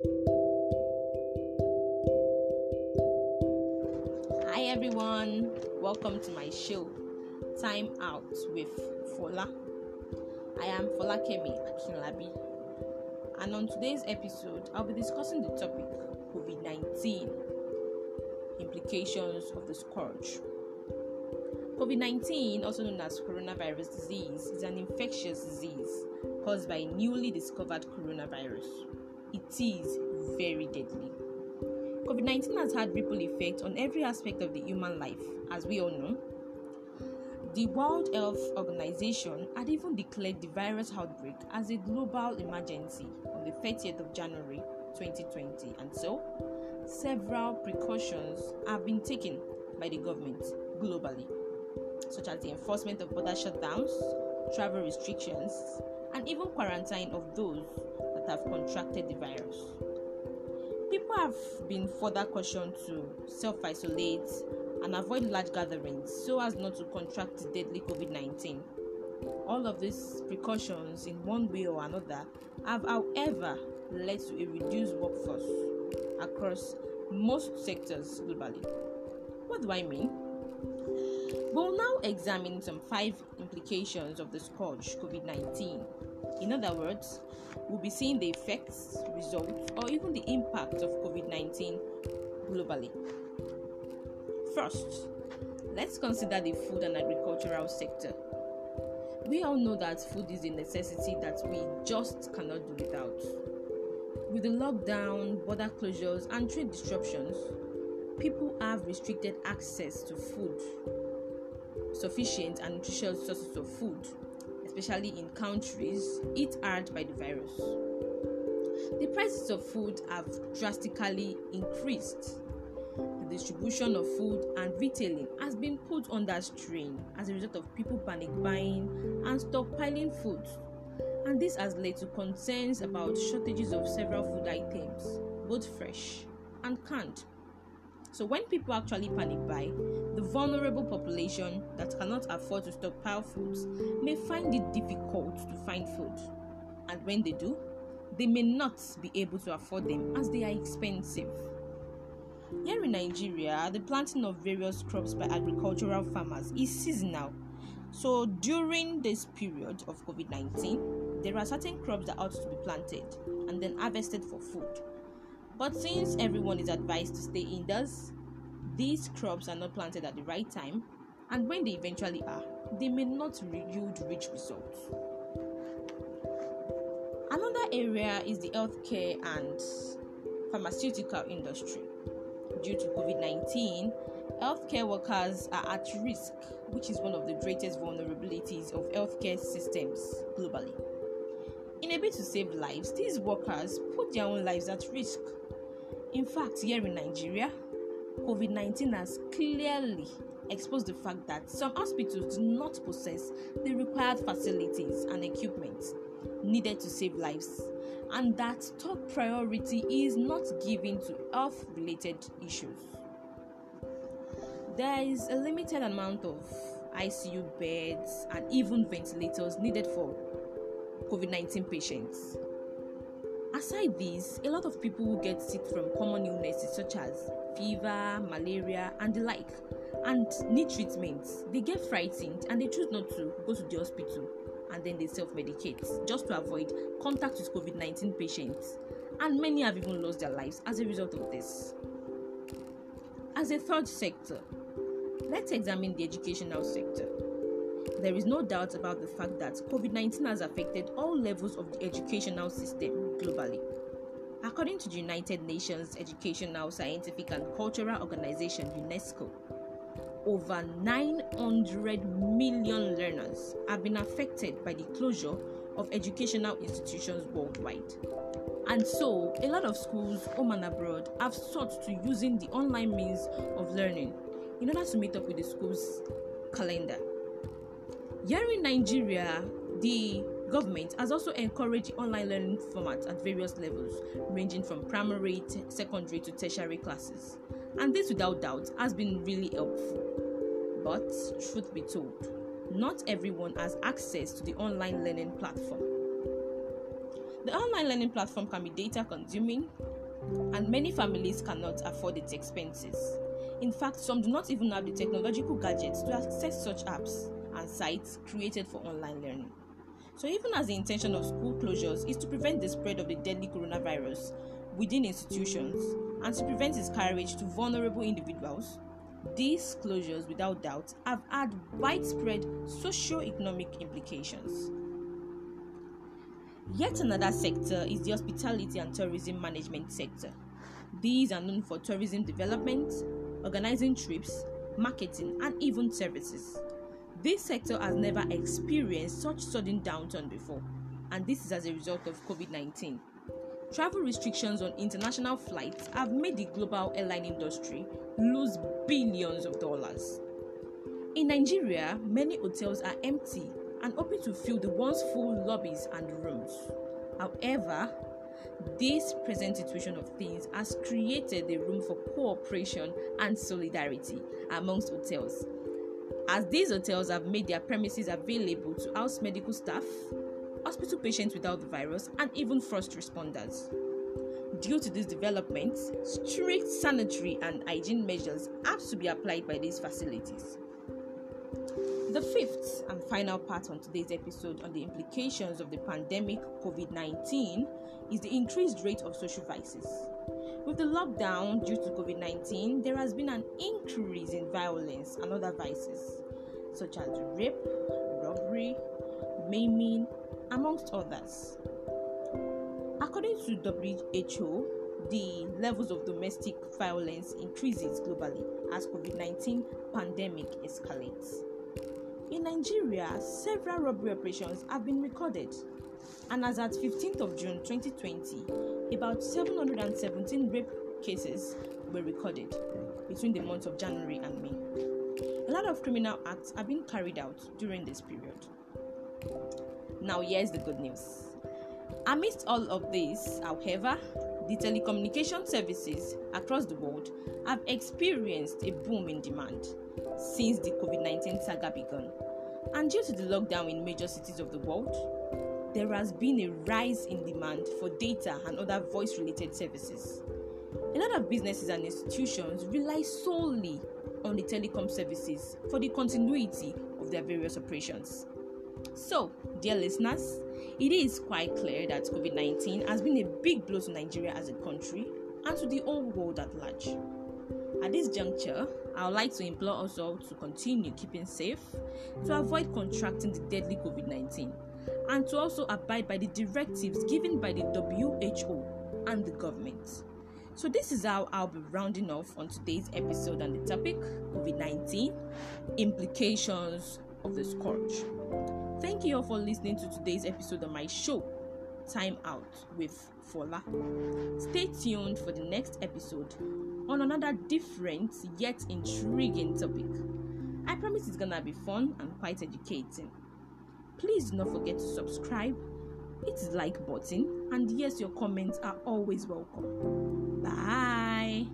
Hi everyone, welcome to my show, Time Out with Fola. I am Fola Kemi Akinlabi, and on today's episode, I'll be discussing the topic COVID 19 implications of the scourge. COVID 19, also known as coronavirus disease, is an infectious disease caused by a newly discovered coronavirus. It is very deadly. COVID 19 has had ripple effects on every aspect of the human life, as we all know. The World Health Organization had even declared the virus outbreak as a global emergency on the 30th of January 2020, and so several precautions have been taken by the government globally, such as the enforcement of border shutdowns, travel restrictions, and even quarantine of those have contracted the virus. People have been further cautioned to self isolate and avoid large gatherings so as not to contract the deadly COVID 19. All of these precautions, in one way or another, have, however, led to a reduced workforce across most sectors globally. What do I mean? We'll now examine some five implications of the scourge COVID 19. In other words, we'll be seeing the effects, results, or even the impact of COVID 19 globally. First, let's consider the food and agricultural sector. We all know that food is a necessity that we just cannot do without. With the lockdown, border closures, and trade disruptions, people have restricted access to food, sufficient and nutritious sources of food, especially in countries hit hard by the virus. The prices of food have drastically increased. The distribution of food and retailing has been put under strain as a result of people panic buying and stockpiling food. And this has led to concerns about shortages of several food items, both fresh and canned. So, when people actually panic buy, the vulnerable population that cannot afford to stockpile foods may find it difficult to find food. And when they do, they may not be able to afford them as they are expensive. Here in Nigeria, the planting of various crops by agricultural farmers is seasonal. So, during this period of COVID 19, there are certain crops that ought to be planted and then harvested for food. But since everyone is advised to stay indoors, these crops are not planted at the right time, and when they eventually are, they may not yield rich results. Another area is the healthcare and pharmaceutical industry. Due to COVID 19, healthcare workers are at risk, which is one of the greatest vulnerabilities of healthcare systems globally. In a bid to save lives, these workers put their own lives at risk. In fact, here in Nigeria, COVID 19 has clearly exposed the fact that some hospitals do not possess the required facilities and equipment needed to save lives, and that top priority is not given to health related issues. There is a limited amount of ICU beds and even ventilators needed for COVID 19 patients. Aside this, a lot of people who get sick from common illnesses such as fever, malaria, and the like, and need treatment, they get frightened and they choose not to go to the hospital and then they self medicate just to avoid contact with COVID 19 patients. And many have even lost their lives as a result of this. As a third sector, let's examine the educational sector. There is no doubt about the fact that COVID 19 has affected all levels of the educational system globally. According to the United Nations Educational, Scientific and Cultural Organization UNESCO, over 900 million learners have been affected by the closure of educational institutions worldwide. And so, a lot of schools, home and abroad, have sought to using the online means of learning in order to meet up with the school's calendar. Here in Nigeria, the government has also encouraged online learning formats at various levels, ranging from primary, t- secondary to tertiary classes. And this, without doubt, has been really helpful. But, truth be told, not everyone has access to the online learning platform. The online learning platform can be data consuming, and many families cannot afford its expenses. In fact, some do not even have the technological gadgets to access such apps and sites created for online learning. So, even as the intention of school closures is to prevent the spread of the deadly coronavirus within institutions and to prevent its carriage to vulnerable individuals, these closures, without doubt, have had widespread socio-economic implications. Yet another sector is the hospitality and tourism management sector. These are known for tourism development, organizing trips, marketing, and even services. This sector has never experienced such sudden downturn before, and this is as a result of COVID 19. Travel restrictions on international flights have made the global airline industry lose billions of dollars. In Nigeria, many hotels are empty and open to fill the once full lobbies and rooms. However, this present situation of things has created a room for cooperation and solidarity amongst hotels as these hotels have made their premises available to house medical staff, hospital patients without the virus, and even first responders. Due to these developments, strict sanitary and hygiene measures have to be applied by these facilities. The fifth and final part on today's episode on the implications of the pandemic COVID 19 is the increased rate of social vices. With the lockdown due to COVID 19, there has been an increase in violence and other vices, such as rape, robbery, maiming, amongst others. According to WHO, the levels of domestic violence increases globally as COVID-19 pandemic escalates. In Nigeria, several robbery operations have been recorded and as at 15th of June 2020, about 717 rape cases were recorded between the months of January and May. A lot of criminal acts have been carried out during this period. Now, here's the good news. Amidst all of this, however, the telecommunication services across the world have experienced a boom in demand since the COVID 19 saga began. And due to the lockdown in major cities of the world, there has been a rise in demand for data and other voice related services. A lot of businesses and institutions rely solely on the telecom services for the continuity of their various operations. So, dear listeners, it is quite clear that COVID 19 has been a big blow to Nigeria as a country and to the whole world at large. At this juncture, I would like to implore us all to continue keeping safe, to avoid contracting the deadly COVID 19 and to also abide by the directives given by the WHO and the government. So, this is how I'll be rounding off on today's episode on the topic COVID 19 implications of the scourge. Thank you all for listening to today's episode of my show, Time Out with Fola. Stay tuned for the next episode on another different yet intriguing topic. I promise it's gonna be fun and quite educating. Please do not forget to subscribe, hit the like button, and yes, your comments are always welcome. Bye.